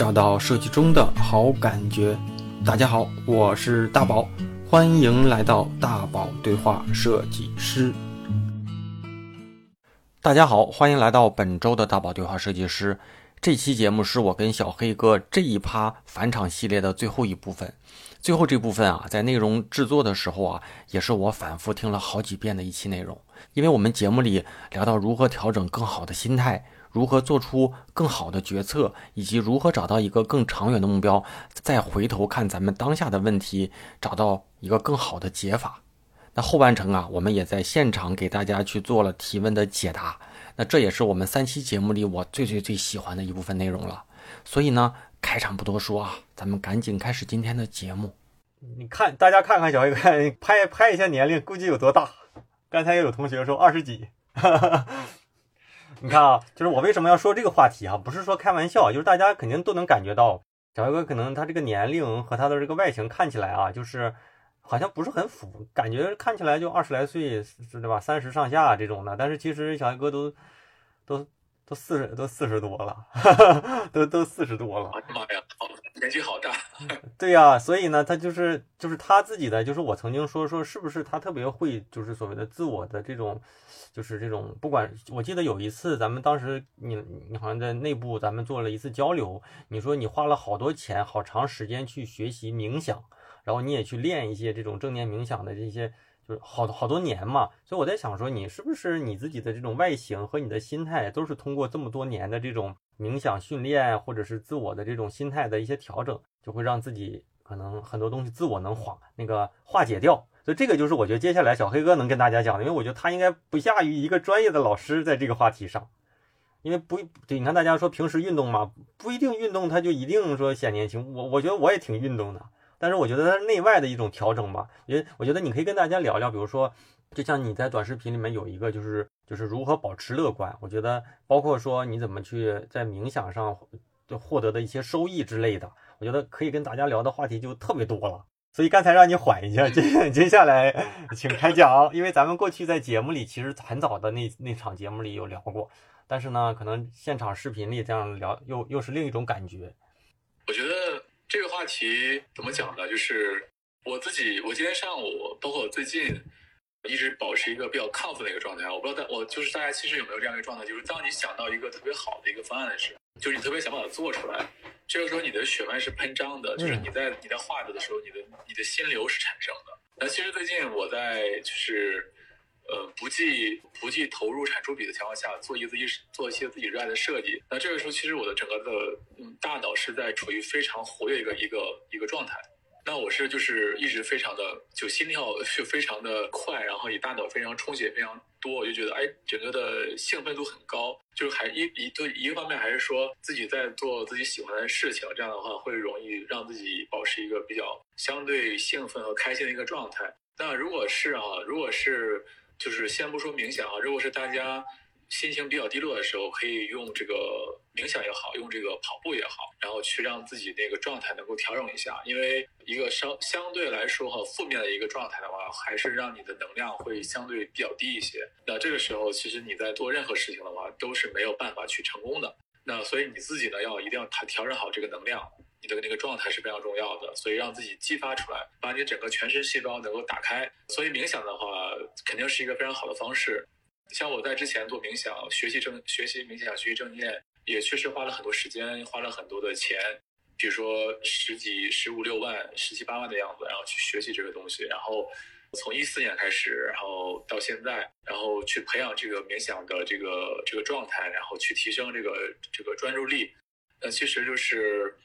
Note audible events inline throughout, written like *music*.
找到设计中的好感觉。大家好，我是大宝，欢迎来到大宝对话设计师。大家好，欢迎来到本周的大宝对话设计师。这期节目是我跟小黑哥这一趴返场系列的最后一部分。最后这部分啊，在内容制作的时候啊，也是我反复听了好几遍的一期内容。因为我们节目里聊到如何调整更好的心态，如何做出更好的决策，以及如何找到一个更长远的目标，再回头看咱们当下的问题，找到一个更好的解法。那后半程啊，我们也在现场给大家去做了提问的解答。那这也是我们三期节目里我最最最喜欢的一部分内容了。所以呢，开场不多说啊，咱们赶紧开始今天的节目。你看，大家看看小黑哥，拍拍一下年龄，估计有多大？刚才也有同学说二十几。*laughs* *laughs* 你看啊，就是我为什么要说这个话题啊？不是说开玩笑，就是大家肯定都能感觉到，小黑哥可能他这个年龄和他的这个外形看起来啊，就是。好像不是很符，感觉看起来就二十来岁，是对吧？三十上下这种的，但是其实小黑哥都都都四十，都四十多了，*laughs* 都都四十多了。妈呀，年纪好大。*laughs* 对呀，所以呢，他就是就是他自己的，就是我曾经说说，是不是他特别会，就是所谓的自我的这种，就是这种，不管我记得有一次，咱们当时你你好像在内部咱们做了一次交流，你说你花了好多钱，好长时间去学习冥想。然后你也去练一些这种正念冥想的这些，就是好好多年嘛。所以我在想说，你是不是你自己的这种外形和你的心态，都是通过这么多年的这种冥想训练，或者是自我的这种心态的一些调整，就会让自己可能很多东西自我能化那个化解掉。这个就是我觉得接下来小黑哥能跟大家讲的，因为我觉得他应该不亚于一个专业的老师在这个话题上。因为不对，你看大家说平时运动嘛，不一定运动他就一定说显年轻。我我觉得我也挺运动的。但是我觉得它是内外的一种调整吧，因为我觉得你可以跟大家聊聊，比如说，就像你在短视频里面有一个，就是就是如何保持乐观。我觉得包括说你怎么去在冥想上就获得的一些收益之类的，我觉得可以跟大家聊的话题就特别多了。所以刚才让你缓一下，接 *laughs* 接下来请开讲，因为咱们过去在节目里其实很早的那那场节目里有聊过，但是呢，可能现场视频里这样聊又又是另一种感觉。我觉得。这个话题怎么讲呢？就是我自己，我今天上午，包括最近，一直保持一个比较亢奋的一个状态。我不知道大，我就是大家其实有没有这样一个状态，就是当你想到一个特别好的一个方案的时候，就是你特别想把它做出来，这个时候你的血脉是喷张的，就是你在你在画着的时候，你的你的心流是产生的。那其实最近我在就是。呃，不计不计投入产出比的情况下，做一自己做一些自己热爱的设计。那这个时候，其实我的整个的嗯大脑是在处于非常活跃一个一个一个状态。那我是就是一直非常的就心跳是非常的快，然后也大脑非常充血非常多，我就觉得哎，整个的兴奋度很高。就是还一一对一个方面还是说自己在做自己喜欢的事情，这样的话会容易让自己保持一个比较相对兴奋和开心的一个状态。那如果是啊，如果是。就是先不说冥想啊，如果是大家心情比较低落的时候，可以用这个冥想也好，用这个跑步也好，然后去让自己那个状态能够调整一下。因为一个相相对来说哈负面的一个状态的话，还是让你的能量会相对比较低一些。那这个时候，其实你在做任何事情的话，都是没有办法去成功的。那所以你自己呢，要一定要调调整好这个能量。你的那个状态是非常重要的，所以让自己激发出来，把你整个全身细胞能够打开。所以冥想的话，肯定是一个非常好的方式。像我在之前做冥想、学习正、学习冥想、学习正念，也确实花了很多时间，花了很多的钱，比如说十几、十五六万、十七八万的样子，然后去学习这个东西。然后从一四年开始，然后到现在，然后去培养这个冥想的这个这个状态，然后去提升这个这个专注力。那其实就是。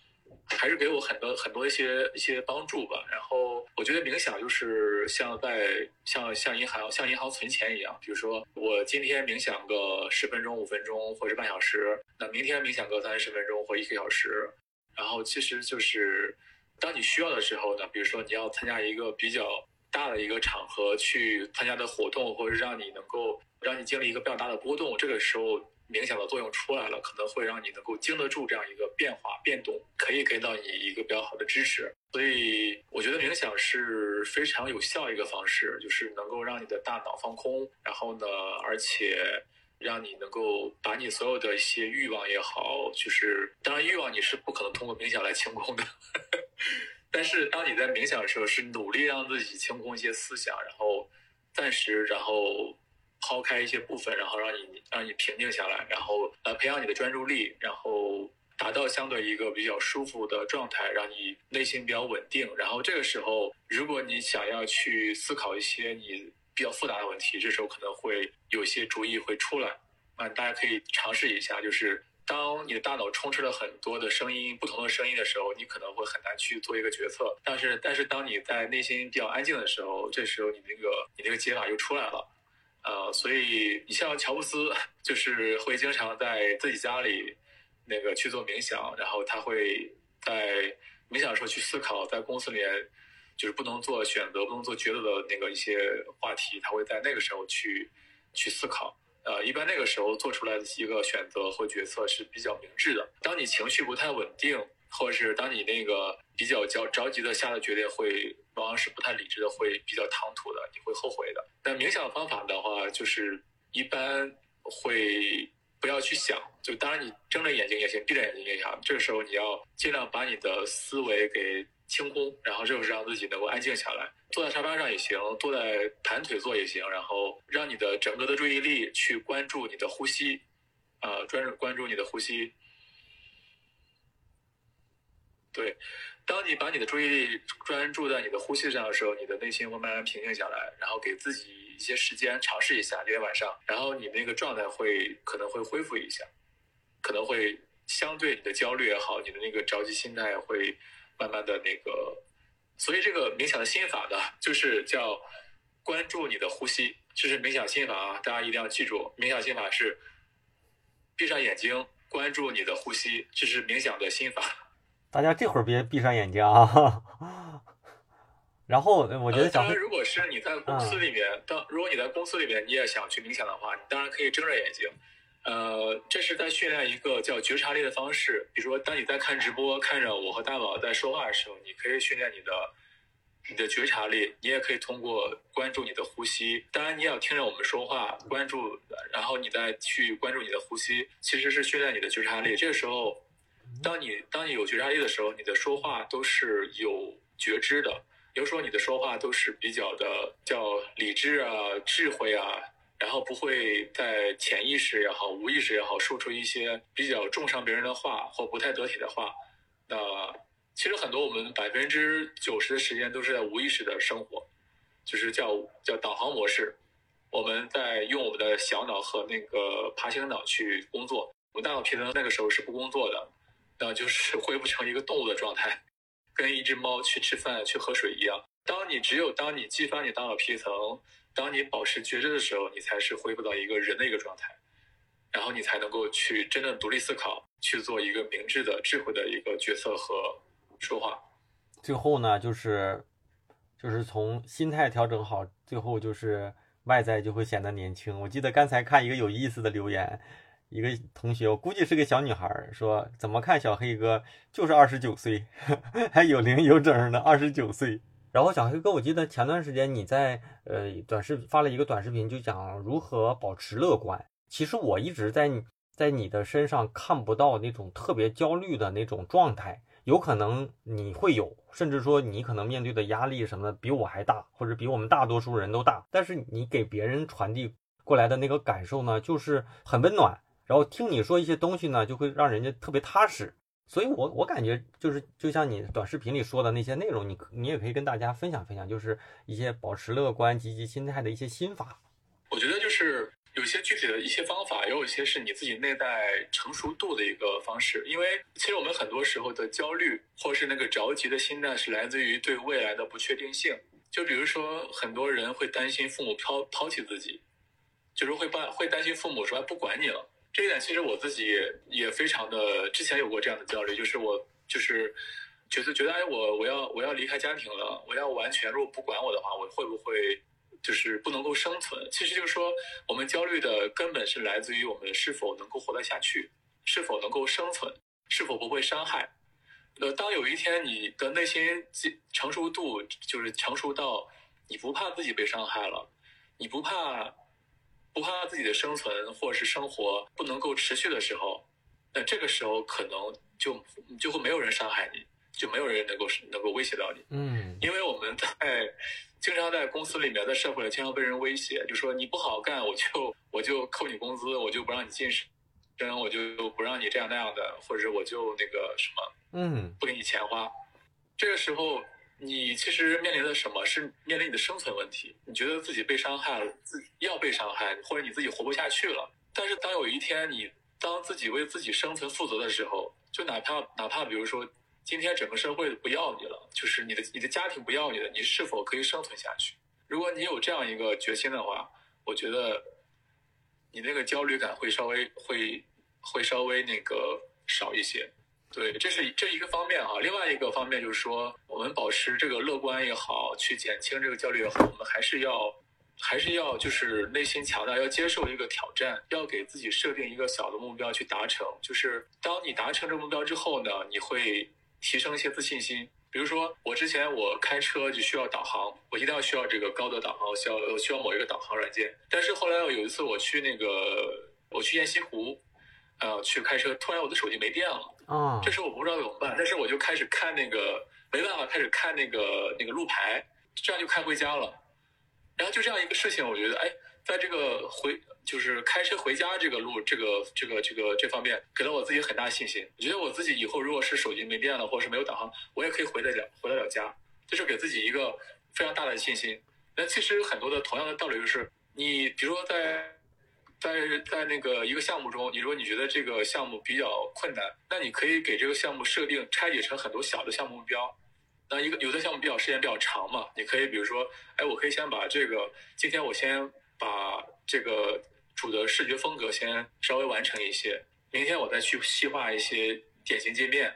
还是给我很多很多一些一些帮助吧。然后我觉得冥想就是像在像像银行像银行存钱一样。比如说我今天冥想个十分钟、五分钟或者半小时，那明天冥想个三十分钟或一个小时。然后其实就是当你需要的时候呢，比如说你要参加一个比较大的一个场合去参加的活动，或者让你能够让你经历一个比较大的波动，这个时候。冥想的作用出来了，可能会让你能够经得住这样一个变化变动，可以给到你一个比较好的支持。所以我觉得冥想是非常有效一个方式，就是能够让你的大脑放空，然后呢，而且让你能够把你所有的一些欲望也好，就是当然欲望你是不可能通过冥想来清空的，*laughs* 但是当你在冥想的时候，是努力让自己清空一些思想，然后暂时，然后抛开一些部分，然后让你让你平静下来，然后呃培养你的专注力，然后达到相对一个比较舒服的状态，让你内心比较稳定。然后这个时候，如果你想要去思考一些你比较复杂的问题，这时候可能会有些主意会出来。啊，大家可以尝试一下，就是当你的大脑充斥了很多的声音、不同的声音的时候，你可能会很难去做一个决策。但是，但是当你在内心比较安静的时候，这时候你那个你那个解法就出来了。呃，所以你像乔布斯，就是会经常在自己家里那个去做冥想，然后他会在冥想的时候去思考，在公司里面就是不能做选择、不能做抉择的那个一些话题，他会在那个时候去去思考。呃，一般那个时候做出来的一个选择或决策是比较明智的。当你情绪不太稳定，或者是当你那个比较焦着急的下的决定，会往往是不太理智的，会比较唐突的，你会后悔的。但冥想的方法的话，就是一般会不要去想，就当然你睁着眼睛也行，闭着眼睛也行。这个时候你要尽量把你的思维给。清空，然后就是让自己能够安静下来，坐在沙发上也行，坐在盘腿坐也行，然后让你的整个的注意力去关注你的呼吸，呃，专注关注你的呼吸。对，当你把你的注意力专注在你的呼吸上的时候，你的内心会慢慢平静下来，然后给自己一些时间尝试一下，今天晚上，然后你那个状态会可能会恢复一下，可能会相对你的焦虑也好，你的那个着急心态会。慢慢的那个，所以这个冥想的心法呢，就是叫关注你的呼吸，这是冥想心法啊！大家一定要记住，冥想心法是闭上眼睛关注你的呼吸，这是冥想的心法。大家这会儿别闭上眼睛啊！然后我觉得，当然，如果是你在公司里面，当如果你在公司里面你也想去冥想的话，你当然可以睁着眼睛。呃，这是在训练一个叫觉察力的方式。比如说，当你在看直播，看着我和大宝在说话的时候，你可以训练你的你的觉察力。你也可以通过关注你的呼吸。当然，你也要听着我们说话，关注，然后你再去关注你的呼吸，其实是训练你的觉察力。这个时候，当你当你有觉察力的时候，你的说话都是有觉知的。比如说，你的说话都是比较的叫理智啊、智慧啊。然后不会在潜意识也好、无意识也好，说出一些比较重伤别人的话或不太得体的话。那其实很多我们百分之九十的时间都是在无意识的生活，就是叫叫导航模式。我们在用我们的小脑和那个爬行脑去工作，我们大脑皮层那个时候是不工作的，那就是恢复成一个动物的状态，跟一只猫去吃饭、去喝水一样。当你只有当你激发你大脑皮层。当你保持觉知的时候，你才是恢复到一个人的一个状态，然后你才能够去真正独立思考，去做一个明智的、智慧的一个决策和说话。最后呢，就是就是从心态调整好，最后就是外在就会显得年轻。我记得刚才看一个有意思的留言，一个同学，我估计是个小女孩，说怎么看小黑哥就是二十九岁，*laughs* 还有零有整的二十九岁。然后小黑哥，我记得前段时间你在呃短视发了一个短视频，就讲如何保持乐观。其实我一直在在你的身上看不到那种特别焦虑的那种状态，有可能你会有，甚至说你可能面对的压力什么的比我还大，或者比我们大多数人都大。但是你给别人传递过来的那个感受呢，就是很温暖。然后听你说一些东西呢，就会让人家特别踏实。所以，我我感觉就是，就像你短视频里说的那些内容，你你也可以跟大家分享分享，就是一些保持乐观、积极心态的一些心法。我觉得就是有些具体的一些方法，也有一些是你自己内在成熟度的一个方式。因为其实我们很多时候的焦虑，或是那个着急的心态，是来自于对未来的不确定性。就比如说，很多人会担心父母抛抛弃自己，就是会把会担心父母说不管你了。这一点其实我自己也非常的，之前有过这样的焦虑，就是我就是觉得觉得哎，我我要我要离开家庭了，我要完全如果不管我的话，我会不会就是不能够生存？其实就是说，我们焦虑的根本是来自于我们是否能够活得下去，是否能够生存，是否不会伤害。呃，当有一天你的内心成熟度就是成熟到你不怕自己被伤害了，你不怕。不怕自己的生存或者是生活不能够持续的时候，那这个时候可能就就会没有人伤害你，就没有人能够能够威胁到你。嗯因为我们在经常在公司里面，在社会里经常被人威胁，就说你不好干，我就我就扣你工资，我就不让你晋升，我就不让你这样那样的，或者我就那个什么嗯不给你钱花。这个时候，你其实面临的什么是面临你的生存问题？你觉得自己被伤害了，自己要被伤害，或者你自己活不下去了。但是当有一天你当自己为自己生存负责的时候，就哪怕哪怕比如说今天整个社会不要你了，就是你的你的家庭不要你了，你是否可以生存下去？如果你有这样一个决心的话，我觉得你那个焦虑感会稍微会会稍微那个少一些。对，这是这一个方面哈。另外一个方面就是说，我们保持这个乐观也好，去减轻这个焦虑也好，我们还是要还是要就是内心强大，要接受一个挑战，要给自己设定一个小的目标去达成。就是当你达成这个目标之后呢，你会提升一些自信心。比如说，我之前我开车就需要导航，我一定要需要这个高德导航，需要需要某一个导航软件。但是后来有一次我去那个我去雁西湖，呃，去开车，突然我的手机没电了。啊这时候我不知道怎么办，但是我就开始看那个，没办法，开始看那个那个路牌，这样就开回家了。然后就这样一个事情，我觉得，哎，在这个回就是开车回家这个路，这个这个这个这方面，给了我自己很大信心。我觉得我自己以后如果是手机没电了，或者是没有导航，我也可以回得了回得了家，这是给自己一个非常大的信心。那其实很多的同样的道理就是，你比如说在在在那个一个项目中，你如果你觉得这个项目比较困难，那你可以给这个项目设定拆解成很多小的项目目标。那一个有的项目比较时间比较长嘛，你可以比如说，哎，我可以先把这个今天我先把这个主的视觉风格先稍微完成一些，明天我再去细化一些典型界面，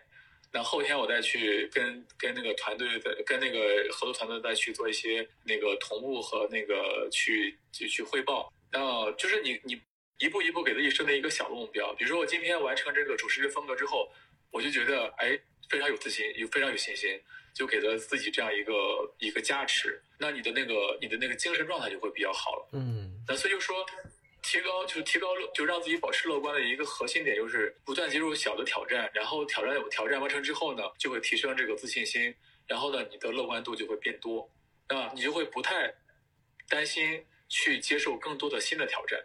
那后天我再去跟跟那个团队的跟那个合作团队再去做一些那个同步和那个去去去汇报。那就是你你一步一步给自己设定一个小目标，比如说我今天完成这个主视觉风格之后，我就觉得哎非常有自信，有非常有信心，就给了自己这样一个一个加持。那你的那个你的那个精神状态就会比较好了。嗯那所以就说，提高就是提高乐，就让自己保持乐观的一个核心点，就是不断接受小的挑战，然后挑战有挑战完成之后呢，就会提升这个自信心，然后呢，你的乐观度就会变多，啊，你就会不太担心去接受更多的新的挑战，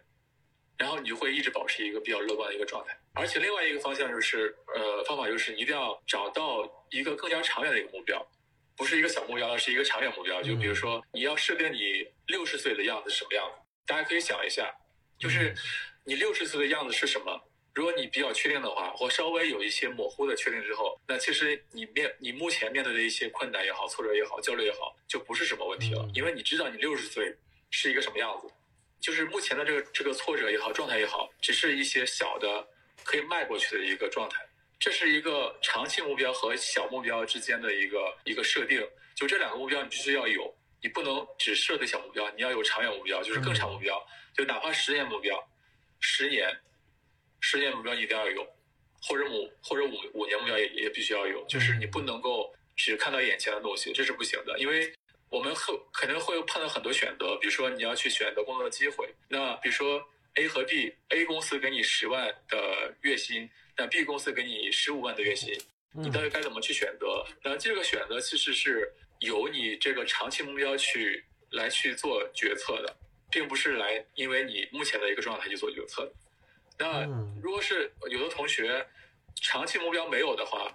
然后你就会一直保持一个比较乐观的一个状态。而且另外一个方向就是，呃，方法就是你一定要找到一个更加长远的一个目标。不是一个小目标，而是一个长远目标。就比如说，你要设定你六十岁的样子是什么样子，大家可以想一下，就是你六十岁的样子是什么。如果你比较确定的话，或稍微有一些模糊的确定之后，那其实你面你目前面对的一些困难也好、挫折也好、焦虑也好，就不是什么问题了嗯，因为你知道你六十岁是一个什么样子。就是目前的这个这个挫折也好、状态也好，只是一些小的可以迈过去的一个状态。这是一个长期目标和小目标之间的一个一个设定，就这两个目标你必须要有，你不能只设定小目标，你要有长远目标，就是更长目标，就哪怕十年目标，十年，十年目标你一定要有，或者五或者五五年目标也也必须要有，就是你不能够只看到眼前的东西，这是不行的，因为我们会可能会碰到很多选择，比如说你要去选择工作的机会，那比如说 A 和 B，A 公司给你十万的月薪。那 B 公司给你十五万的月薪，你到底该怎么去选择？那这个选择其实是由你这个长期目标去来去做决策的，并不是来因为你目前的一个状态去做决策的。那如果是有的同学长期目标没有的话，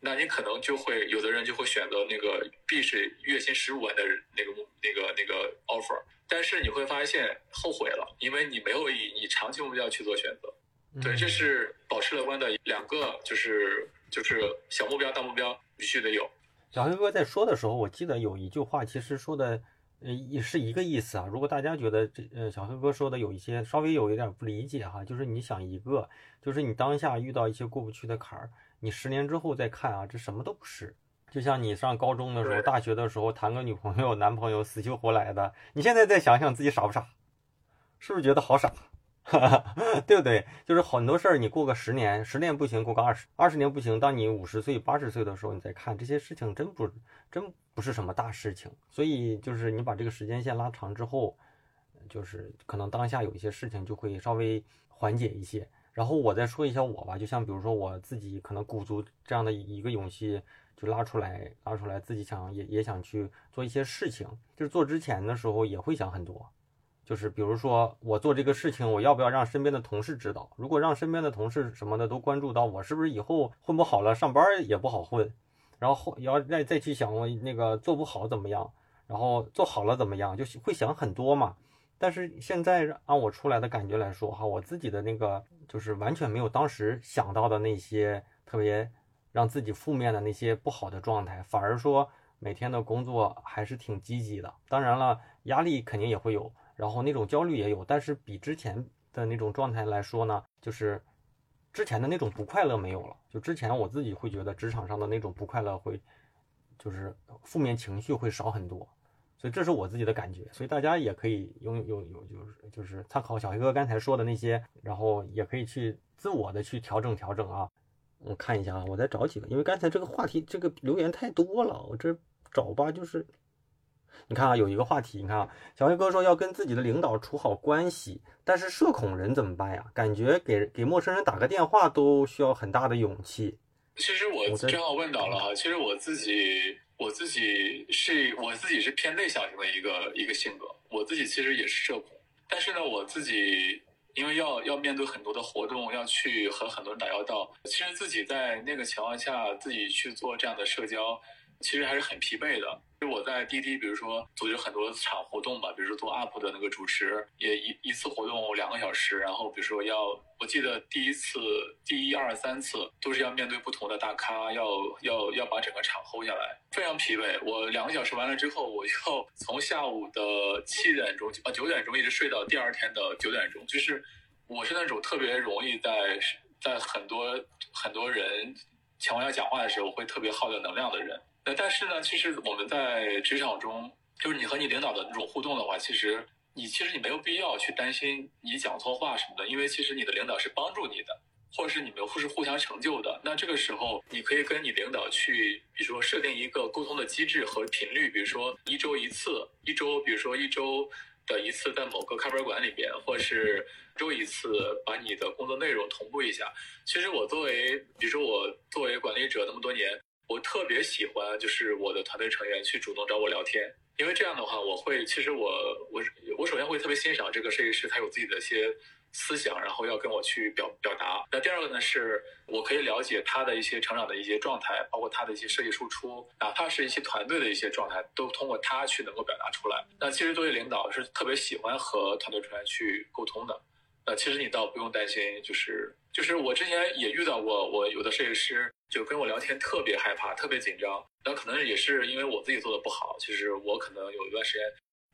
那你可能就会有的人就会选择那个 B 是月薪十五万的那个那个那个 offer，但是你会发现后悔了，因为你没有以你长期目标去做选择。对，这是保持乐观的两个，就是就是小目标、大目标必须得有。小黑哥在说的时候，我记得有一句话，其实说的呃也是一个意思啊。如果大家觉得这呃小黑哥说的有一些稍微有一点不理解哈，就是你想一个，就是你当下遇到一些过不去的坎儿，你十年之后再看啊，这什么都不是。就像你上高中的时候、大学的时候谈个女朋友、男朋友死去活来的，你现在再想想自己傻不傻，是不是觉得好傻？*laughs* 对不对？就是很多事儿，你过个十年，十年不行，过个二十，二十年不行，当你五十岁、八十岁的时候，你再看这些事情，真不真不是什么大事情。所以就是你把这个时间线拉长之后，就是可能当下有一些事情就会稍微缓解一些。然后我再说一下我吧，就像比如说我自己可能鼓足这样的一个勇气，就拉出来拉出来，自己想也也想去做一些事情。就是做之前的时候也会想很多，就是比如说我做这个事情，我要不要让身边的同事知道？如果让身边的同事什么的都关注到我，是不是以后混不好了，上班也不好混？然后要再再去想我那个做不好怎么样，然后做好了怎么样，就会想很多嘛。但是现在按我出来的感觉来说哈，我自己的那个就是完全没有当时想到的那些特别让自己负面的那些不好的状态，反而说每天的工作还是挺积极的。当然了，压力肯定也会有，然后那种焦虑也有，但是比之前的那种状态来说呢，就是之前的那种不快乐没有了。就之前我自己会觉得职场上的那种不快乐会，就是负面情绪会少很多。所以这是我自己的感觉，所以大家也可以用有有就是就是参考小黑哥刚才说的那些，然后也可以去自我的去调整调整啊。我看一下啊，我再找几个，因为刚才这个话题这个留言太多了，我这找吧就是，你看啊，有一个话题，你看啊，小黑哥说要跟自己的领导处好关系，但是社恐人怎么办呀？感觉给给陌生人打个电话都需要很大的勇气。其实我正好问到了哈，其实我自己。我自己是我自己是偏内向型的一个一个性格，我自己其实也是社恐，但是呢，我自己因为要要面对很多的活动，要去和很多人打交道，其实自己在那个情况下自己去做这样的社交。其实还是很疲惫的。就我在滴滴，比如说组织很多场活动吧，比如说做 UP 的那个主持，也一一次活动两个小时。然后比如说要，我记得第一次、第一二三次都是要面对不同的大咖，要要要把整个场 hold 下来，非常疲惫。我两个小时完了之后，我就从下午的七点钟啊九点钟一直睡到第二天的九点钟。就是我是那种特别容易在在很多很多人情况下讲话的时候会特别耗掉能量的人。那但是呢，其实我们在职场中，就是你和你领导的那种互动的话，其实你其实你没有必要去担心你讲错话什么的，因为其实你的领导是帮助你的，或者是你们互是互相成就的。那这个时候，你可以跟你领导去，比如说设定一个沟通的机制和频率，比如说一周一次，一周，比如说一周的一次在某个咖啡馆里边，或是周一次把你的工作内容同步一下。其实我作为，比如说我作为管理者那么多年。我特别喜欢，就是我的团队成员去主动找我聊天，因为这样的话，我会其实我我我首先会特别欣赏这个设计师，他有自己的一些思想，然后要跟我去表表达。那第二个呢，是我可以了解他的一些成长的一些状态，包括他的一些设计输出，哪怕是一些团队的一些状态，都通过他去能够表达出来。那其实作为领导是特别喜欢和团队成员去沟通的。那其实你倒不用担心，就是就是我之前也遇到过，我有的设计师。就跟我聊天特别害怕，特别紧张。那可能也是因为我自己做的不好。其实我可能有一段时间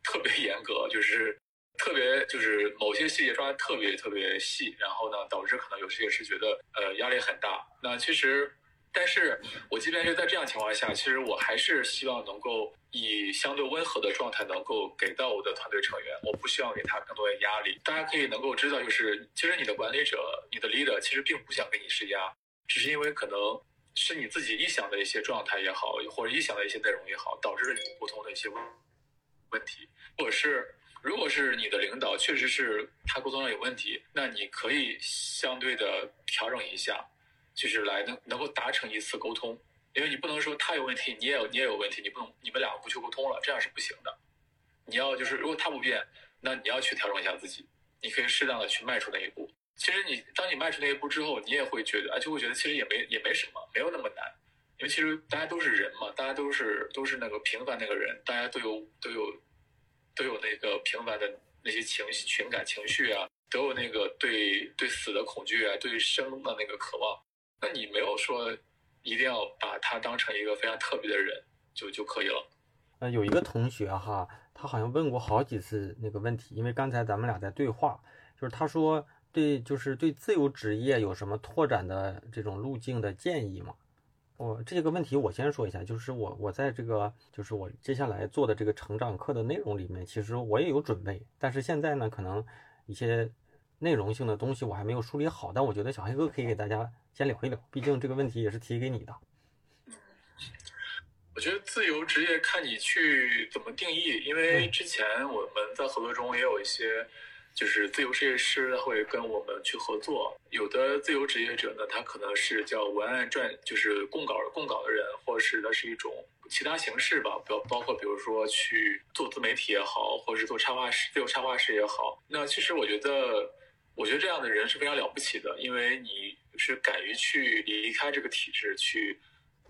特别严格，就是特别就是某些细节抓的特别特别细，然后呢，导致可能有些是觉得呃压力很大。那其实，但是我即便是在这样情况下，其实我还是希望能够以相对温和的状态能够给到我的团队成员。我不希望给他更多的压力。大家可以能够知道，就是其实你的管理者、你的 leader 其实并不想给你施压。只是因为可能是你自己臆想的一些状态也好，或者臆想的一些内容也好，导致了你沟通的一些问问题，或者是如果是你的领导确实是他沟通上有问题，那你可以相对的调整一下，就是来能能够达成一次沟通，因为你不能说他有问题，你也有你也有问题，你不能你们两个不去沟通了，这样是不行的。你要就是如果他不变，那你要去调整一下自己，你可以适当的去迈出那一步。其实你当你迈出那一步之后，你也会觉得，啊，就会觉得其实也没也没什么，没有那么难，因为其实大家都是人嘛，大家都是都是那个平凡那个人，大家都有都有都有那个平凡的那些情绪、情感、情绪啊，都有那个对对死的恐惧啊，对生的那个渴望。那你没有说一定要把他当成一个非常特别的人就就可以了。呃，有一个同学哈，他好像问过好几次那个问题，因为刚才咱们俩在对话，就是他说。对，就是对自由职业有什么拓展的这种路径的建议吗？我这个问题我先说一下，就是我我在这个就是我接下来做的这个成长课的内容里面，其实我也有准备，但是现在呢，可能一些内容性的东西我还没有梳理好，但我觉得小黑哥可以给大家先聊一聊，毕竟这个问题也是提给你的。我觉得自由职业看你去怎么定义，因为之前我们在合作中也有一些，就是自由设计师会跟我们去合作。有的自由职业者呢，他可能是叫文案撰，就是供稿供稿的人，或者是他是一种其他形式吧，包包括比如说去做自媒体也好，或者是做插画师、自由插画师也好。那其实我觉得，我觉得这样的人是非常了不起的，因为你是敢于去离开这个体制去。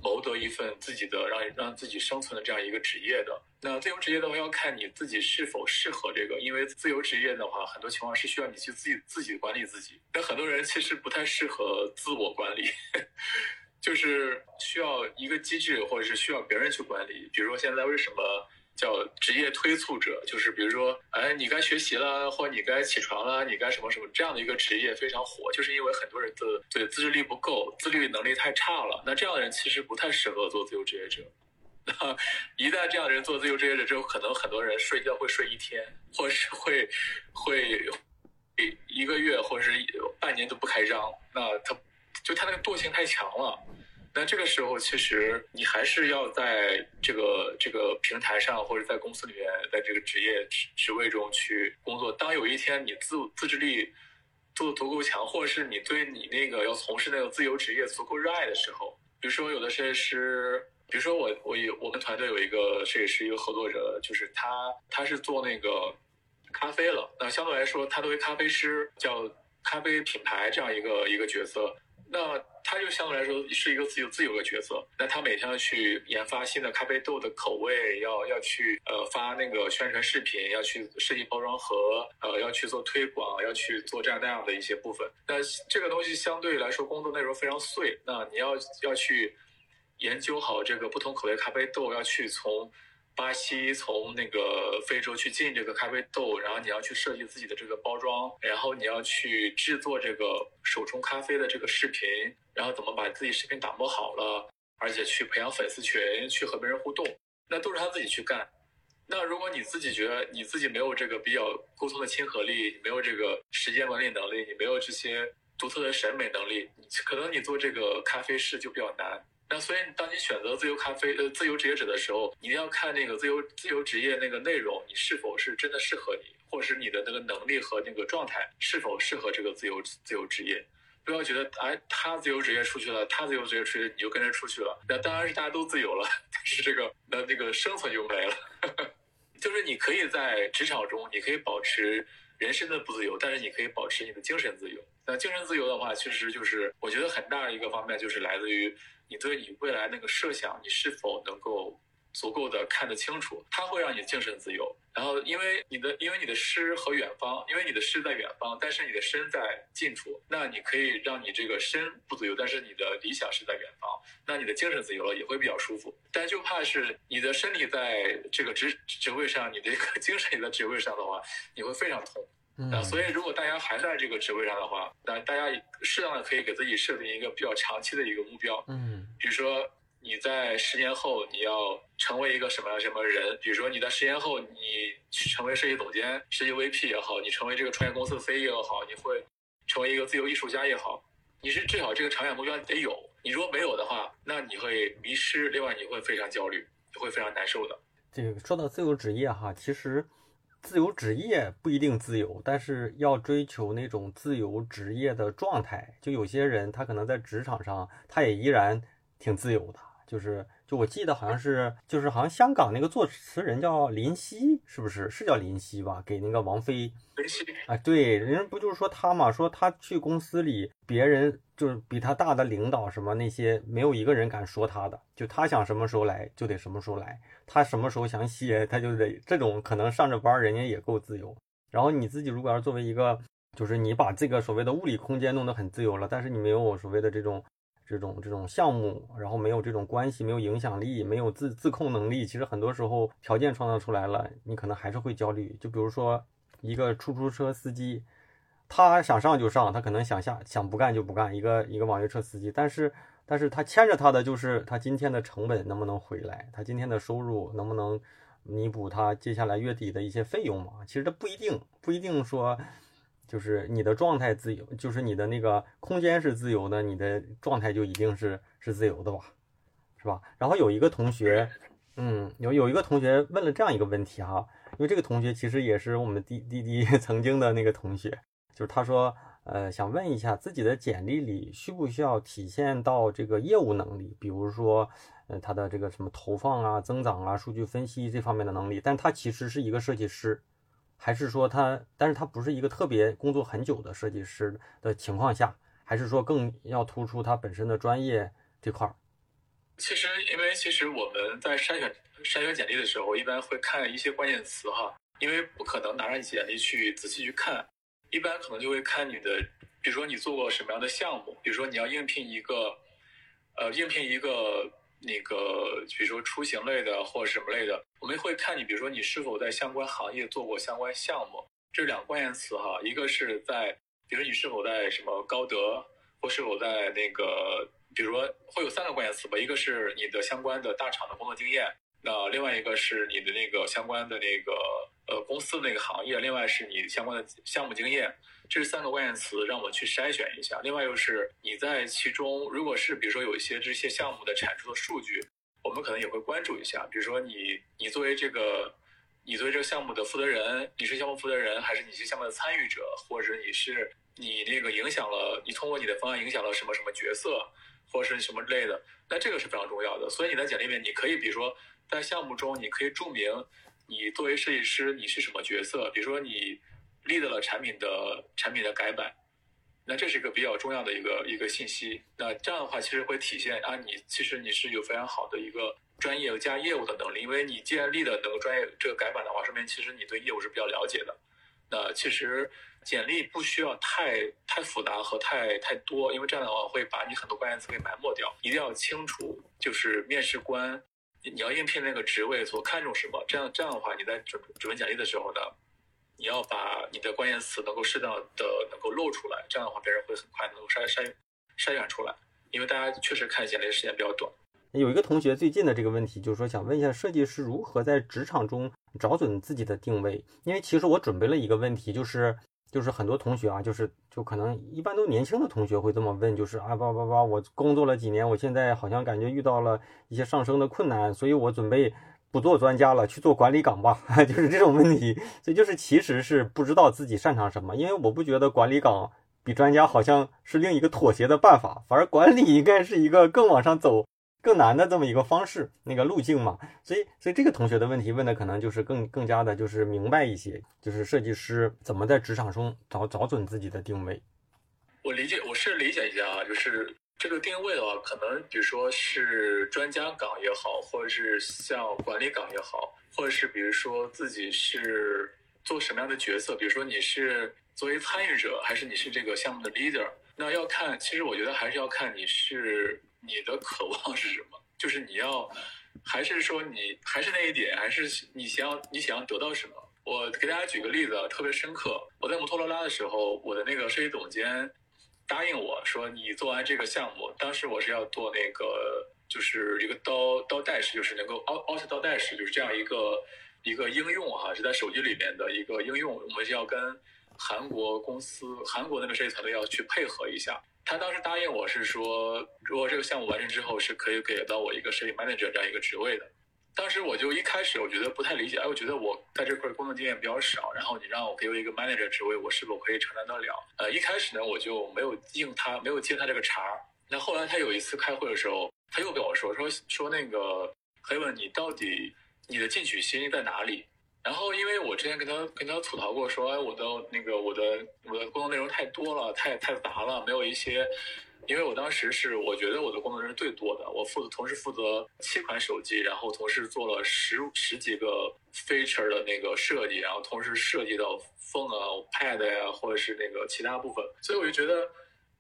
谋得一份自己的让让自己生存的这样一个职业的，那自由职业的话要看你自己是否适合这个，因为自由职业的话，很多情况是需要你去自己自己管理自己，那很多人其实不太适合自我管理，*laughs* 就是需要一个机制或者是需要别人去管理，比如说现在为什么？叫职业推促者，就是比如说，哎，你该学习了，或你该起床了，你该什么什么这样的一个职业非常火，就是因为很多人的对自制力不够，自律能力太差了。那这样的人其实不太适合做自由职业者。*laughs* 那一旦这样的人做自由职业者之后，可能很多人睡觉会睡一天，或是会会一个月或者是半年都不开张。那他就他那个惰性太强了。那这个时候，其实你还是要在这个这个平台上，或者在公司里面，在这个职业职职位中去工作。当有一天你自自制力做的足够强，或者是你对你那个要从事那个自由职业足够热爱的时候，比如说有的设计师，比如说我我有我们团队有一个设计师，一个合作者，就是他他是做那个咖啡了。那相对来说，他作为咖啡师，叫咖啡品牌这样一个一个角色。那他就相对来说是一个自由自由的角色。那他每天要去研发新的咖啡豆的口味，要要去呃发那个宣传视频，要去设计包装盒，呃要去做推广，要去做这样那样的一些部分。那这个东西相对来说工作内容非常碎。那你要要去研究好这个不同口味咖啡豆，要去从。巴西从那个非洲去进这个咖啡豆，然后你要去设计自己的这个包装，然后你要去制作这个手冲咖啡的这个视频，然后怎么把自己视频打磨好了，而且去培养粉丝群，去和别人互动，那都是他自己去干。那如果你自己觉得你自己没有这个比较沟通的亲和力，你没有这个时间管理能力，你没有这些独特的审美能力，可能你做这个咖啡师就比较难。那所以，当你选择自由咖啡呃自由职业者的时候，你一定要看那个自由自由职业那个内容，你是否是真的适合你，或是你的那个能力和那个状态是否适合这个自由自由职业。不要觉得哎，他自由职业出去了，他自由职业出去，你就跟着出去了。那当然是大家都自由了，但是这个那那个生存就没了。*laughs* 就是你可以在职场中，你可以保持人身的不自由，但是你可以保持你的精神自由。那精神自由的话，其实就是我觉得很大的一个方面就是来自于。你对你未来那个设想，你是否能够足够的看得清楚？它会让你精神自由。然后，因为你的，因为你的诗和远方，因为你的诗在远方，但是你的身在近处，那你可以让你这个身不自由，但是你的理想是在远方，那你的精神自由了也会比较舒服。但就怕是你的身体在这个职职位上，你的一个 *laughs* 精神也在职位上的话，你会非常痛。嗯，所以如果大家还在这个职位上的话，那大家适当的可以给自己设定一个比较长期的一个目标。嗯，比如说你在十年后你要成为一个什么什么人？比如说你在十年后你去成为设计总监、设计 VP 也好，你成为这个创业公司的 CEO 也好，你会成为一个自由艺术家也好，你是至少这个长远目标得有。你如果没有的话，那你会迷失，另外你会非常焦虑，你会非常难受的。这个说到自由职业哈，其实。自由职业不一定自由，但是要追求那种自由职业的状态。就有些人，他可能在职场上，他也依然挺自由的。就是，就我记得好像是，就是好像香港那个作词人叫林夕，是不是？是叫林夕吧？给那个王菲。*laughs* 林夕。啊，对，人家不就是说他嘛？说他去公司里，别人就是比他大的领导什么那些，没有一个人敢说他的。就他想什么时候来，就得什么时候来。他什么时候想写，他就得这种可能上着班，人家也够自由。然后你自己如果要作为一个，就是你把这个所谓的物理空间弄得很自由了，但是你没有所谓的这种这种这种项目，然后没有这种关系，没有影响力，没有自自控能力，其实很多时候条件创造出来了，你可能还是会焦虑。就比如说一个出租车司机，他想上就上，他可能想下想不干就不干。一个一个网约车司机，但是。但是他牵着他的就是他今天的成本能不能回来，他今天的收入能不能弥补他接下来月底的一些费用嘛？其实这不一定，不一定说就是你的状态自由，就是你的那个空间是自由的，你的状态就一定是是自由的吧？是吧？然后有一个同学，嗯，有有一个同学问了这样一个问题哈，因为这个同学其实也是我们滴滴滴曾经的那个同学，就是他说，呃，想问一下自己的简历里需不需要体现到这个业务能力，比如说，呃，他的这个什么投放啊、增长啊、数据分析这方面的能力，但他其实是一个设计师。还是说他，但是他不是一个特别工作很久的设计师的情况下，还是说更要突出他本身的专业这块儿？其实，因为其实我们在筛选筛选简历的时候，一般会看一些关键词哈，因为不可能拿着简历去仔细去看，一般可能就会看你的，比如说你做过什么样的项目，比如说你要应聘一个，呃，应聘一个。那个，比如说出行类的或者什么类的，我们会看你，比如说你是否在相关行业做过相关项目，这是两个关键词哈。一个是在，比如说你是否在什么高德，或是否在那个，比如说会有三个关键词吧。一个是你的相关的大厂的工作经验，那另外一个是你的那个相关的那个呃公司的那个行业，另外是你相关的项目经验。这是三个关键词，让我去筛选一下。另外，又是你在其中，如果是比如说有一些这些项目的产出的数据，我们可能也会关注一下。比如说，你你作为这个，你作为这个项目的负责人，你是项目负责人，还是你是项目的参与者，或者你是你那个影响了，你通过你的方案影响了什么什么角色，或者是什么之类的，那这个是非常重要的。所以你在简历里面，你可以比如说在项目中，你可以注明你作为设计师你是什么角色，比如说你。立的了产品的产品的改版，那这是一个比较重要的一个一个信息。那这样的话，其实会体现啊，你其实你是有非常好的一个专业加业务的能力。因为你既然立的那个专业这个改版的话，说明其实你对业务是比较了解的。那其实简历不需要太太复杂和太太多，因为这样的话会把你很多关键词给埋没掉。一定要清楚，就是面试官你要应聘那个职位所看重什么。这样这样的话，你在准准备简历的时候呢？你要把你的关键词能够适当的能够露出来，这样的话别人会很快能够筛筛筛选出来，因为大家确实看简历时间比较短。有一个同学最近的这个问题，就是说想问一下设计师如何在职场中找准自己的定位？因为其实我准备了一个问题，就是就是很多同学啊，就是就可能一般都年轻的同学会这么问，就是啊叭叭叭，我工作了几年，我现在好像感觉遇到了一些上升的困难，所以我准备。不做专家了，去做管理岗吧，*laughs* 就是这种问题。所以就是其实是不知道自己擅长什么，因为我不觉得管理岗比专家好像是另一个妥协的办法，反而管理应该是一个更往上走、更难的这么一个方式，那个路径嘛。所以，所以这个同学的问题问的可能就是更更加的，就是明白一些，就是设计师怎么在职场中找找准自己的定位。我理解，我是理解一下啊，就是。这个定位的话，可能比如说是专家岗也好，或者是像管理岗也好，或者是比如说自己是做什么样的角色，比如说你是作为参与者，还是你是这个项目的 leader，那要看，其实我觉得还是要看你是你的渴望是什么，就是你要，还是说你还是那一点，还是你想要你想要得到什么？我给大家举个例子，特别深刻。我在摩托罗拉的时候，我的那个设计总监。答应我说，你做完这个项目，当时我是要做那个，就是一个刀刀带式，就是能够凹凹式刀带式，就是这样一个一个应用哈，是在手机里面的一个应用。我们是要跟韩国公司、韩国那个设计团队要去配合一下。他当时答应我是说，如果这个项目完成之后，是可以给到我一个设计 manager 这样一个职位的。当时我就一开始我觉得不太理解，哎，我觉得我在这块工作经验比较少，然后你让我给我一个 manager 职位，我是否可以承担得了？呃，一开始呢，我就没有应他，没有接他这个茬儿。那后来他有一次开会的时候，他又跟我说说说那个黑文，你到底你的进取心在哪里？然后因为我之前跟他跟他吐槽过，说哎，我的那个我的我的工作内容太多了，太太杂了，没有一些。因为我当时是，我觉得我的工作人是最多的，我负责同时负责七款手机，然后同时做了十十几个 feature 的那个设计，然后同时涉及到 phone 啊、pad 呀，或者是那个其他部分，所以我就觉得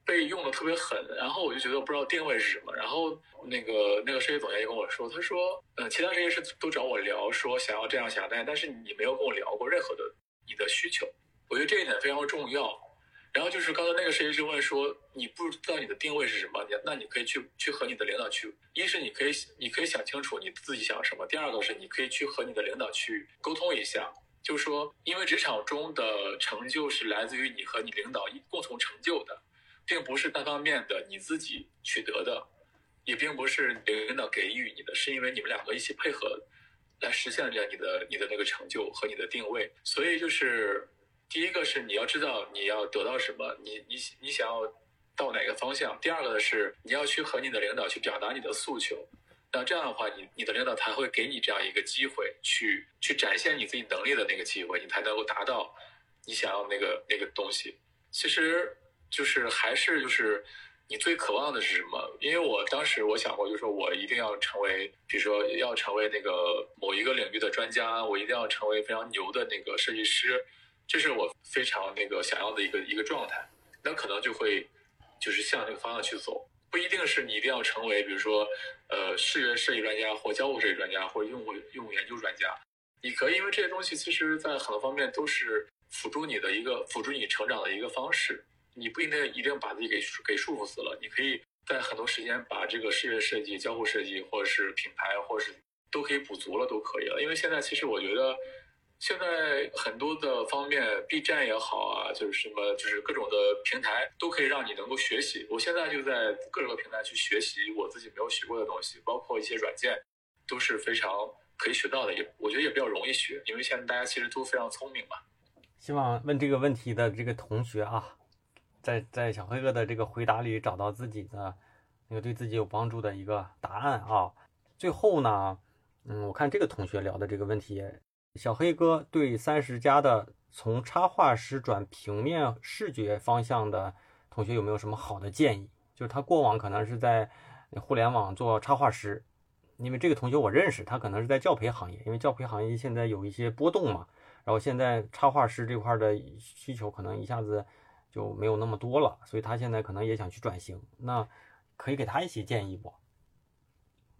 被用的特别狠，然后我就觉得我不知道定位是什么，然后那个那个设计总监就跟我说，他说，呃，其他设计师都找我聊，说想要这样想那样，但是你没有跟我聊过任何的你的需求，我觉得这一点非常重要。然后就是刚才那个设计师问说，你不知道你的定位是什么？你那你可以去去和你的领导去，一是你可以你可以想清楚你自己想要什么，第二个是你可以去和你的领导去沟通一下，就是说，因为职场中的成就是来自于你和你领导共同成就的，并不是单方面的你自己取得的，也并不是领导给予你的，是因为你们两个一起配合来实现这样你的你的那个成就和你的定位。所以就是第一个是你要知道你要得到什么，你你你想要到哪个方向。第二个是你要去和你的领导去表达你的诉求。那这样的话，你你的领导才会给你这样一个机会，去去展现你自己能力的那个机会，你才能够达到你想要那个那个东西。其实就是还是就是你最渴望的是什么？因为我当时我想过，就是我一定要成为，比如说要成为那个某一个领域的专家，我一定要成为非常牛的那个设计师，这是我非常那个想要的一个一个状态。那可能就会就是向这个方向去走。不一定是你一定要成为，比如说，呃，视觉设计专家或交互设计专家或者用户用户研究专家，你可以，因为这些东西其实在很多方面都是辅助你的一个辅助你成长的一个方式。你不一定一定把自己给给束缚死了，你可以在很多时间把这个视觉设计、交互设计或者是品牌或者是都可以补足了，都可以了。因为现在其实我觉得。现在很多的方面，B 站也好啊，就是什么，就是各种的平台都可以让你能够学习。我现在就在各个平台去学习我自己没有学过的东西，包括一些软件，都是非常可以学到的。也我觉得也比较容易学，因为现在大家其实都非常聪明嘛。希望问这个问题的这个同学啊，在在小黑哥的这个回答里找到自己的那个对自己有帮助的一个答案啊。最后呢，嗯，我看这个同学聊的这个问题。小黑哥对三十加的从插画师转平面视觉方向的同学有没有什么好的建议？就是他过往可能是在互联网做插画师，因为这个同学我认识，他可能是在教培行业，因为教培行业现在有一些波动嘛。然后现在插画师这块的需求可能一下子就没有那么多了，所以他现在可能也想去转型。那可以给他一些建议不？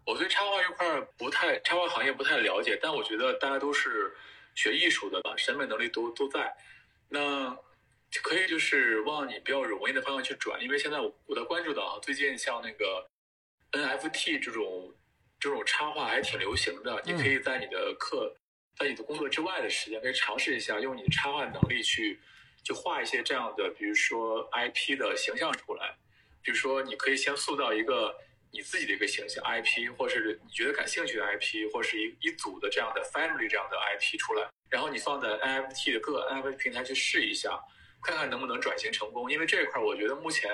我对插画这块不太，插画行业不太了解，但我觉得大家都是学艺术的吧，审美能力都都在，那可以就是往你比较容易的方向去转，因为现在我我在关注到啊，最近像那个 NFT 这种这种插画还挺流行的，你可以在你的课，在你的工作之外的时间，可以尝试一下用你的插画能力去去画一些这样的，比如说 IP 的形象出来，比如说你可以先塑造一个。你自己的一个形象 IP，或是你觉得感兴趣的 IP，或是一一组的这样的 family 这样的 IP 出来，然后你放在 NFT 的各个 NFT 平台去试一下，看看能不能转型成功。因为这一块我觉得目前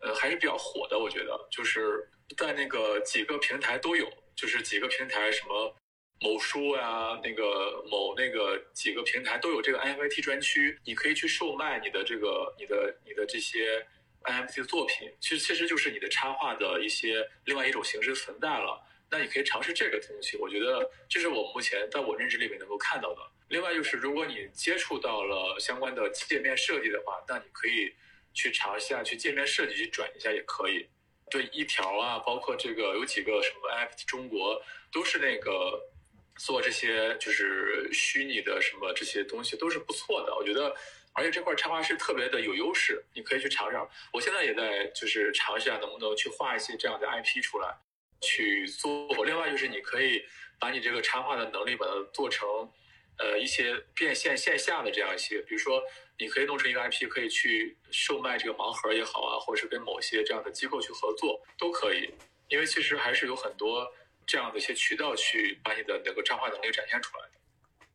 呃还是比较火的，我觉得就是在那个几个平台都有，就是几个平台什么某书呀，那个某那个几个平台都有这个 NFT 专区，你可以去售卖你的这个你的你的这些。NFT 的作品其实其实就是你的插画的一些另外一种形式存在了，那你可以尝试这个东西。我觉得这是我目前在我认知里面能够看到的。另外就是如果你接触到了相关的界面设计的话，那你可以去尝试下去界面设计去转一下也可以。对一条啊，包括这个有几个什么 NFT 中国都是那个做这些就是虚拟的什么这些东西都是不错的，我觉得。而且这块插画师特别的有优势，你可以去尝尝。我现在也在就是尝试下能不能去画一些这样的 IP 出来，去做。另外就是你可以把你这个插画的能力把它做成，呃一些变现线下的这样一些，比如说你可以弄成一个 IP，可以去售卖这个盲盒也好啊，或者是跟某些这样的机构去合作都可以。因为其实还是有很多这样的一些渠道去把你的那个插画能力展现出来的。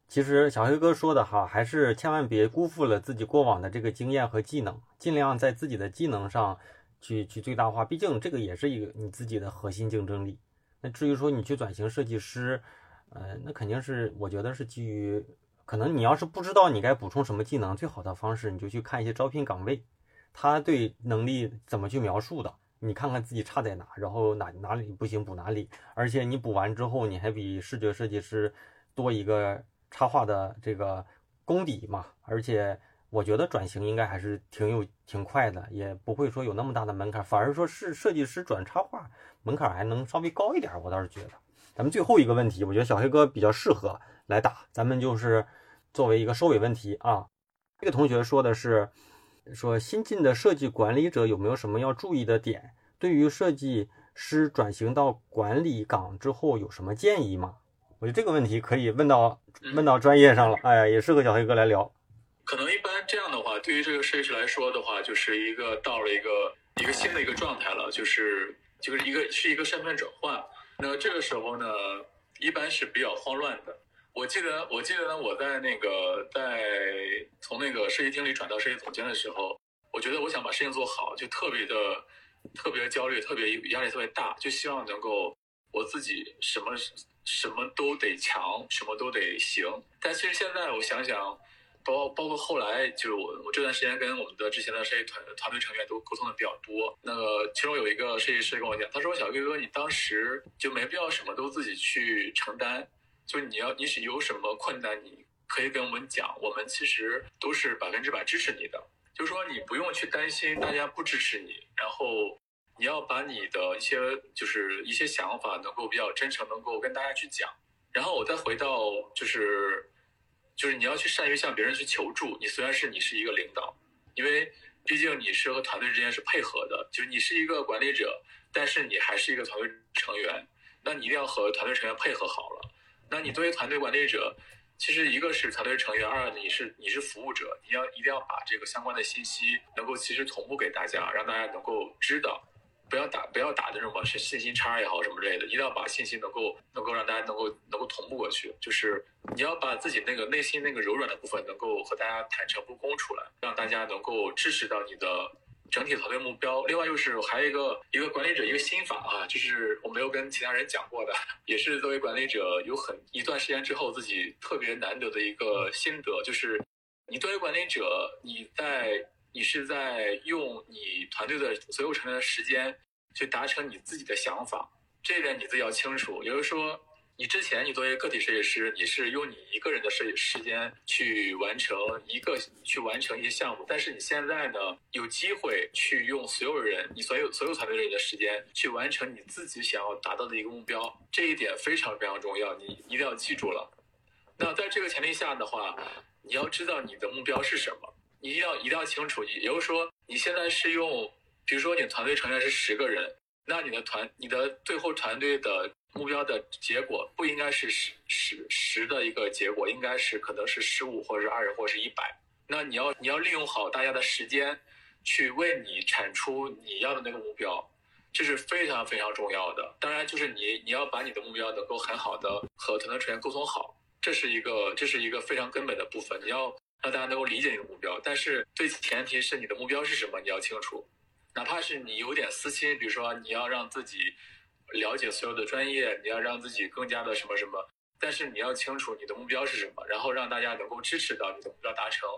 其实小黑哥说的哈，还是千万别辜负了自己过往的这个经验和技能，尽量在自己的技能上去去最大化，毕竟这个也是一个你自己的核心竞争力。那至于说你去转型设计师，呃，那肯定是我觉得是基于，可能你要是不知道你该补充什么技能，最好的方式你就去看一些招聘岗位，他对能力怎么去描述的，你看看自己差在哪，然后哪哪里不行补哪里，而且你补完之后，你还比视觉设计师多一个。插画的这个功底嘛，而且我觉得转型应该还是挺有挺快的，也不会说有那么大的门槛，反而说是设计师转插画门槛还能稍微高一点，我倒是觉得。咱们最后一个问题，我觉得小黑哥比较适合来答，咱们就是作为一个收尾问题啊。这个同学说的是，说新进的设计管理者有没有什么要注意的点？对于设计师转型到管理岗之后有什么建议吗？我觉得这个问题可以问到问到专业上了，哎呀，也适合小黑哥来聊。可能一般这样的话，对于这个设计师来说的话，就是一个到了一个一个新的一个状态了，就是就是一个是一个身份转换。那这个时候呢，一般是比较慌乱的。我记得，我记得呢，我在那个在从那个设计经理转到设计总监的时候，我觉得我想把事情做好，就特别的特别焦虑，特别压力特别大，就希望能够我自己什么什么都得强，什么都得行。但其实现在我想想，包包括后来，就是我我这段时间跟我们的之前的设计团团队成员都沟通的比较多。那个其中有一个设计师跟我讲，他说：“小哥哥，你当时就没必要什么都自己去承担。”就你要你是有什么困难，你可以跟我们讲，我们其实都是百分之百支持你的。就是说你不用去担心大家不支持你，然后你要把你的一些就是一些想法能够比较真诚，能够跟大家去讲。然后我再回到就是就是你要去善于向别人去求助。你虽然是你是一个领导，因为毕竟你是和团队之间是配合的，就是你是一个管理者，但是你还是一个团队成员，那你一定要和团队成员配合好了。那你作为团队管理者，其实一个是团队成员，二你是你是服务者，你要一定要把这个相关的信息能够其实同步给大家，让大家能够知道，不要打不要打那种什么信息差也好什么之类的，一定要把信息能够能够让大家能够能够同步过去，就是你要把自己那个内心那个柔软的部分能够和大家坦诚不公出来，让大家能够支持到你的。整体团队目标，另外就是还有一个一个管理者一个心法啊，就是我没有跟其他人讲过的，也是作为管理者有很一段时间之后自己特别难得的一个心得，就是你作为管理者，你在你是在用你团队的所有成员的时间去达成你自己的想法，这一点你自己要清楚，也就是说。你之前，你作为个体设计师，你是用你一个人的设计时间去完成一个去完成一些项目，但是你现在呢，有机会去用所有人，你所有所有团队人的时间去完成你自己想要达到的一个目标，这一点非常非常重要，你一定要记住了。那在这个前提下的话，你要知道你的目标是什么，一定要一定要清楚。也就是说，你现在是用，比如说你团队成员是十个人，那你的团，你的最后团队的。目标的结果不应该是十十十的一个结果，应该是可能是十五或者是二十或者是一百。那你要你要利用好大家的时间，去为你产出你要的那个目标，这是非常非常重要的。当然，就是你你要把你的目标能够很好的和团队成员沟通好，这是一个这是一个非常根本的部分。你要让大家能够理解你的目标，但是最前提是你的目标是什么，你要清楚。哪怕是你有点私心，比如说你要让自己。了解所有的专业，你要让自己更加的什么什么，但是你要清楚你的目标是什么，然后让大家能够支持到你的目标达成，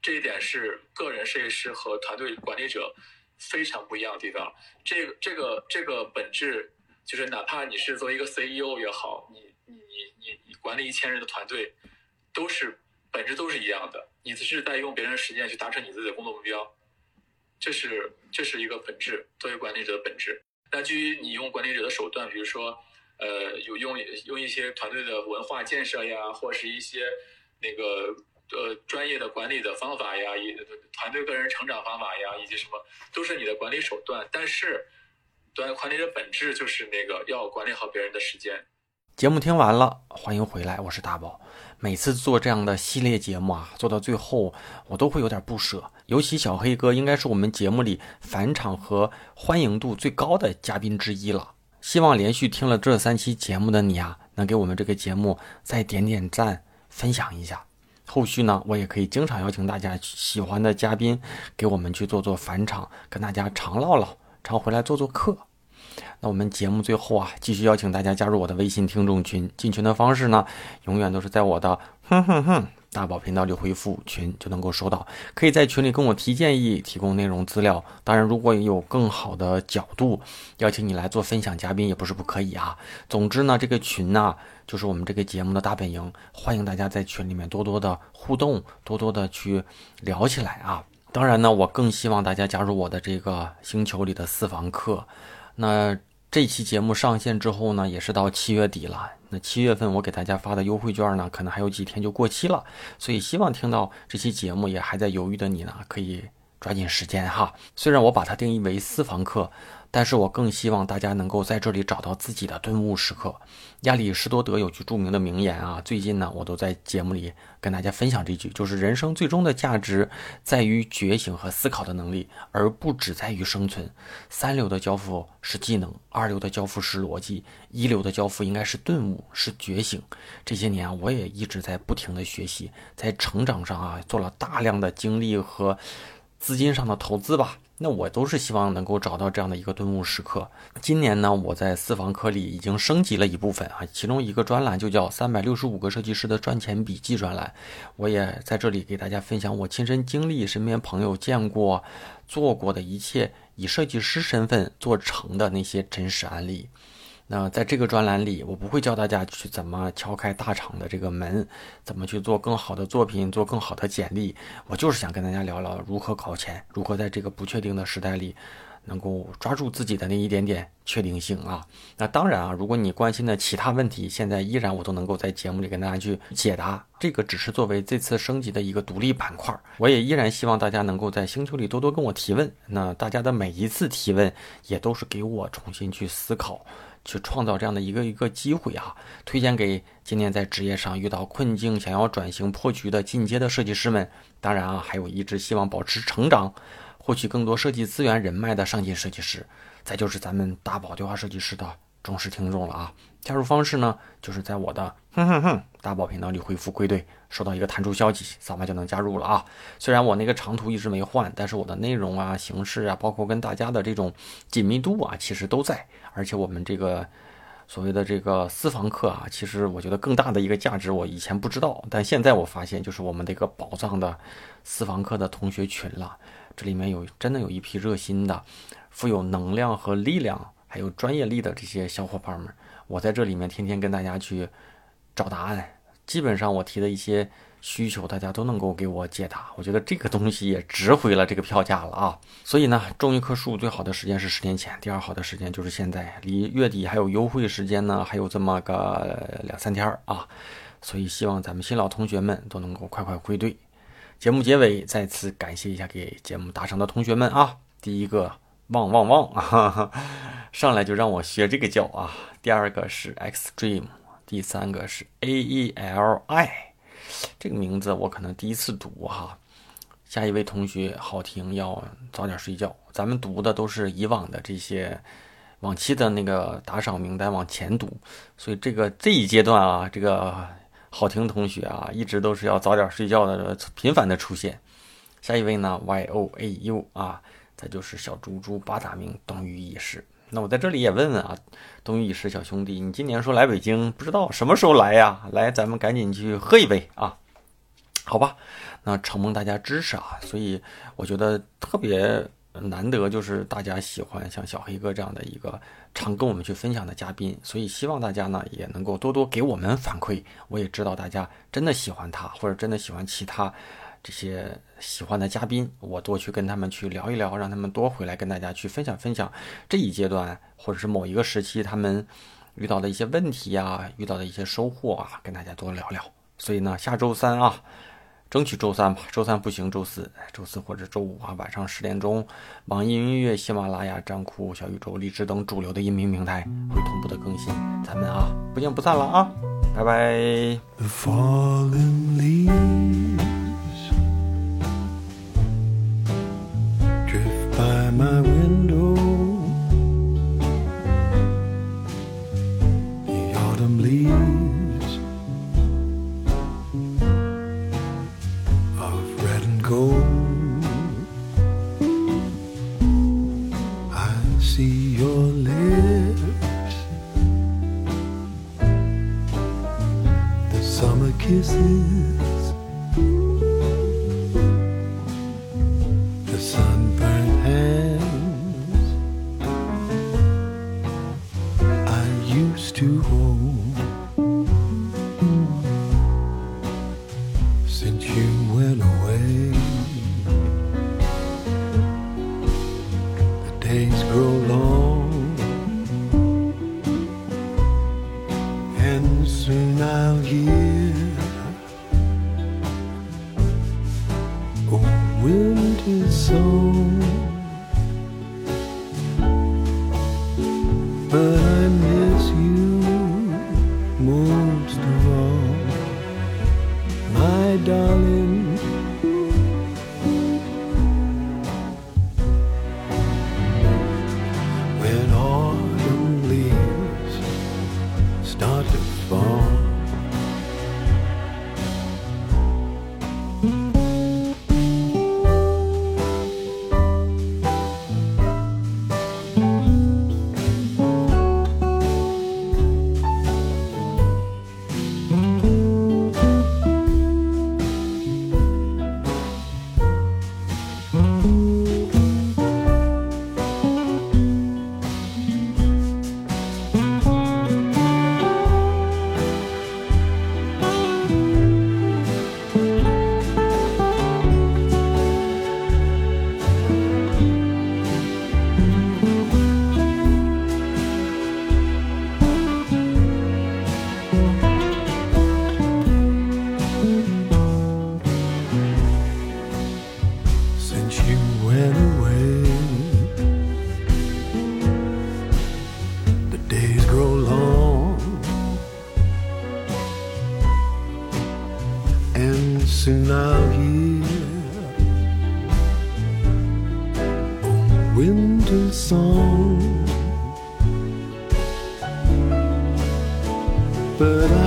这一点是个人设计师和团队管理者非常不一样的地方。这个这个这个本质就是，哪怕你是做一个 CEO 也好，你你你你管理一千人的团队，都是本质都是一样的，你只是在用别人的时间去达成你自己的工作目标，这是这是一个本质，作为管理者的本质。那基于你用管理者的手段，比如说，呃，有用用一些团队的文化建设呀，或是一些那个呃专业的管理的方法呀，以团队个人成长方法呀，以及什么，都是你的管理手段。但是，对管理的本质就是那个要管理好别人的时间。节目听完了，欢迎回来，我是大宝。每次做这样的系列节目啊，做到最后我都会有点不舍。尤其小黑哥应该是我们节目里返场和欢迎度最高的嘉宾之一了。希望连续听了这三期节目的你啊，能给我们这个节目再点点赞，分享一下。后续呢，我也可以经常邀请大家喜欢的嘉宾给我们去做做返场，跟大家常唠唠，常回来做做客。那我们节目最后啊，继续邀请大家加入我的微信听众群。进群的方式呢，永远都是在我的哼哼哼大宝频道里回复群就能够收到。可以在群里跟我提建议，提供内容资料。当然，如果有更好的角度，邀请你来做分享嘉宾也不是不可以啊。总之呢，这个群呢，就是我们这个节目的大本营，欢迎大家在群里面多多的互动，多多的去聊起来啊。当然呢，我更希望大家加入我的这个星球里的私房课。那这期节目上线之后呢，也是到七月底了。那七月份我给大家发的优惠券呢，可能还有几天就过期了。所以希望听到这期节目也还在犹豫的你呢，可以抓紧时间哈。虽然我把它定义为私房课，但是我更希望大家能够在这里找到自己的顿悟时刻。亚里士多德有句著名的名言啊，最近呢，我都在节目里跟大家分享这句，就是人生最终的价值在于觉醒和思考的能力，而不只在于生存。三流的交付是技能，二流的交付是逻辑，一流的交付应该是顿悟，是觉醒。这些年，我也一直在不停的学习，在成长上啊，做了大量的精力和资金上的投资吧。那我都是希望能够找到这样的一个顿悟时刻。今年呢，我在私房课里已经升级了一部分啊，其中一个专栏就叫“三百六十五个设计师的赚钱笔记”专栏。我也在这里给大家分享我亲身经历、身边朋友见过、做过的一切以设计师身份做成的那些真实案例。那在这个专栏里，我不会教大家去怎么敲开大厂的这个门，怎么去做更好的作品，做更好的简历。我就是想跟大家聊聊如何搞钱，如何在这个不确定的时代里，能够抓住自己的那一点点确定性啊。那当然啊，如果你关心的其他问题，现在依然我都能够在节目里跟大家去解答。这个只是作为这次升级的一个独立板块，我也依然希望大家能够在星球里多多跟我提问。那大家的每一次提问，也都是给我重新去思考。去创造这样的一个一个机会啊！推荐给今年在职业上遇到困境、想要转型破局的进阶的设计师们。当然啊，还有一直希望保持成长、获取更多设计资源人脉的上进设计师。再就是咱们大宝对话设计师的忠实听众了啊！加入方式呢，就是在我的哼哼哼大宝频道里回复“归队”，收到一个弹出消息，扫码就能加入了啊！虽然我那个长途一直没换，但是我的内容啊、形式啊，包括跟大家的这种紧密度啊，其实都在。而且我们这个所谓的这个私房课啊，其实我觉得更大的一个价值，我以前不知道，但现在我发现，就是我们这个宝藏的私房课的同学群了。这里面有真的有一批热心的、富有能量和力量，还有专业力的这些小伙伴们。我在这里面天天跟大家去找答案，基本上我提的一些需求，大家都能够给我解答。我觉得这个东西也值回了这个票价了啊！所以呢，种一棵树最好的时间是十年前，第二好的时间就是现在。离月底还有优惠时间呢，还有这么个两三天啊！所以希望咱们新老同学们都能够快快归队。节目结尾再次感谢一下给节目打赏的同学们啊！第一个旺旺旺啊，*laughs* 上来就让我学这个叫啊！第二个是 Xtreme，第三个是 A E L I，这个名字我可能第一次读哈。下一位同学好听，要早点睡觉。咱们读的都是以往的这些往期的那个打赏名单往前读，所以这个这一阶段啊，这个好听同学啊，一直都是要早点睡觉的，频繁的出现。下一位呢，Y O A U 啊，再就是小猪猪八大名等于一世。那我在这里也问问啊，冬雨已逝小兄弟，你今年说来北京，不知道什么时候来呀？来，咱们赶紧去喝一杯啊，好吧？那承蒙大家支持啊，所以我觉得特别难得，就是大家喜欢像小黑哥这样的一个常跟我们去分享的嘉宾，所以希望大家呢也能够多多给我们反馈。我也知道大家真的喜欢他，或者真的喜欢其他。这些喜欢的嘉宾，我多去跟他们去聊一聊，让他们多回来跟大家去分享分享这一阶段或者是某一个时期他们遇到的一些问题呀，遇到的一些收获啊，跟大家多聊聊。所以呢，下周三啊，争取周三吧，周三不行，周四、周四或者周五啊，晚上十点钟，网易云音乐、喜马拉雅、站酷、小宇宙、荔枝等主流的音频平台会同步的更新。咱们啊，不见不散了啊，拜拜。my here. Oh, winter so. Soon I'll hear a winter song. But I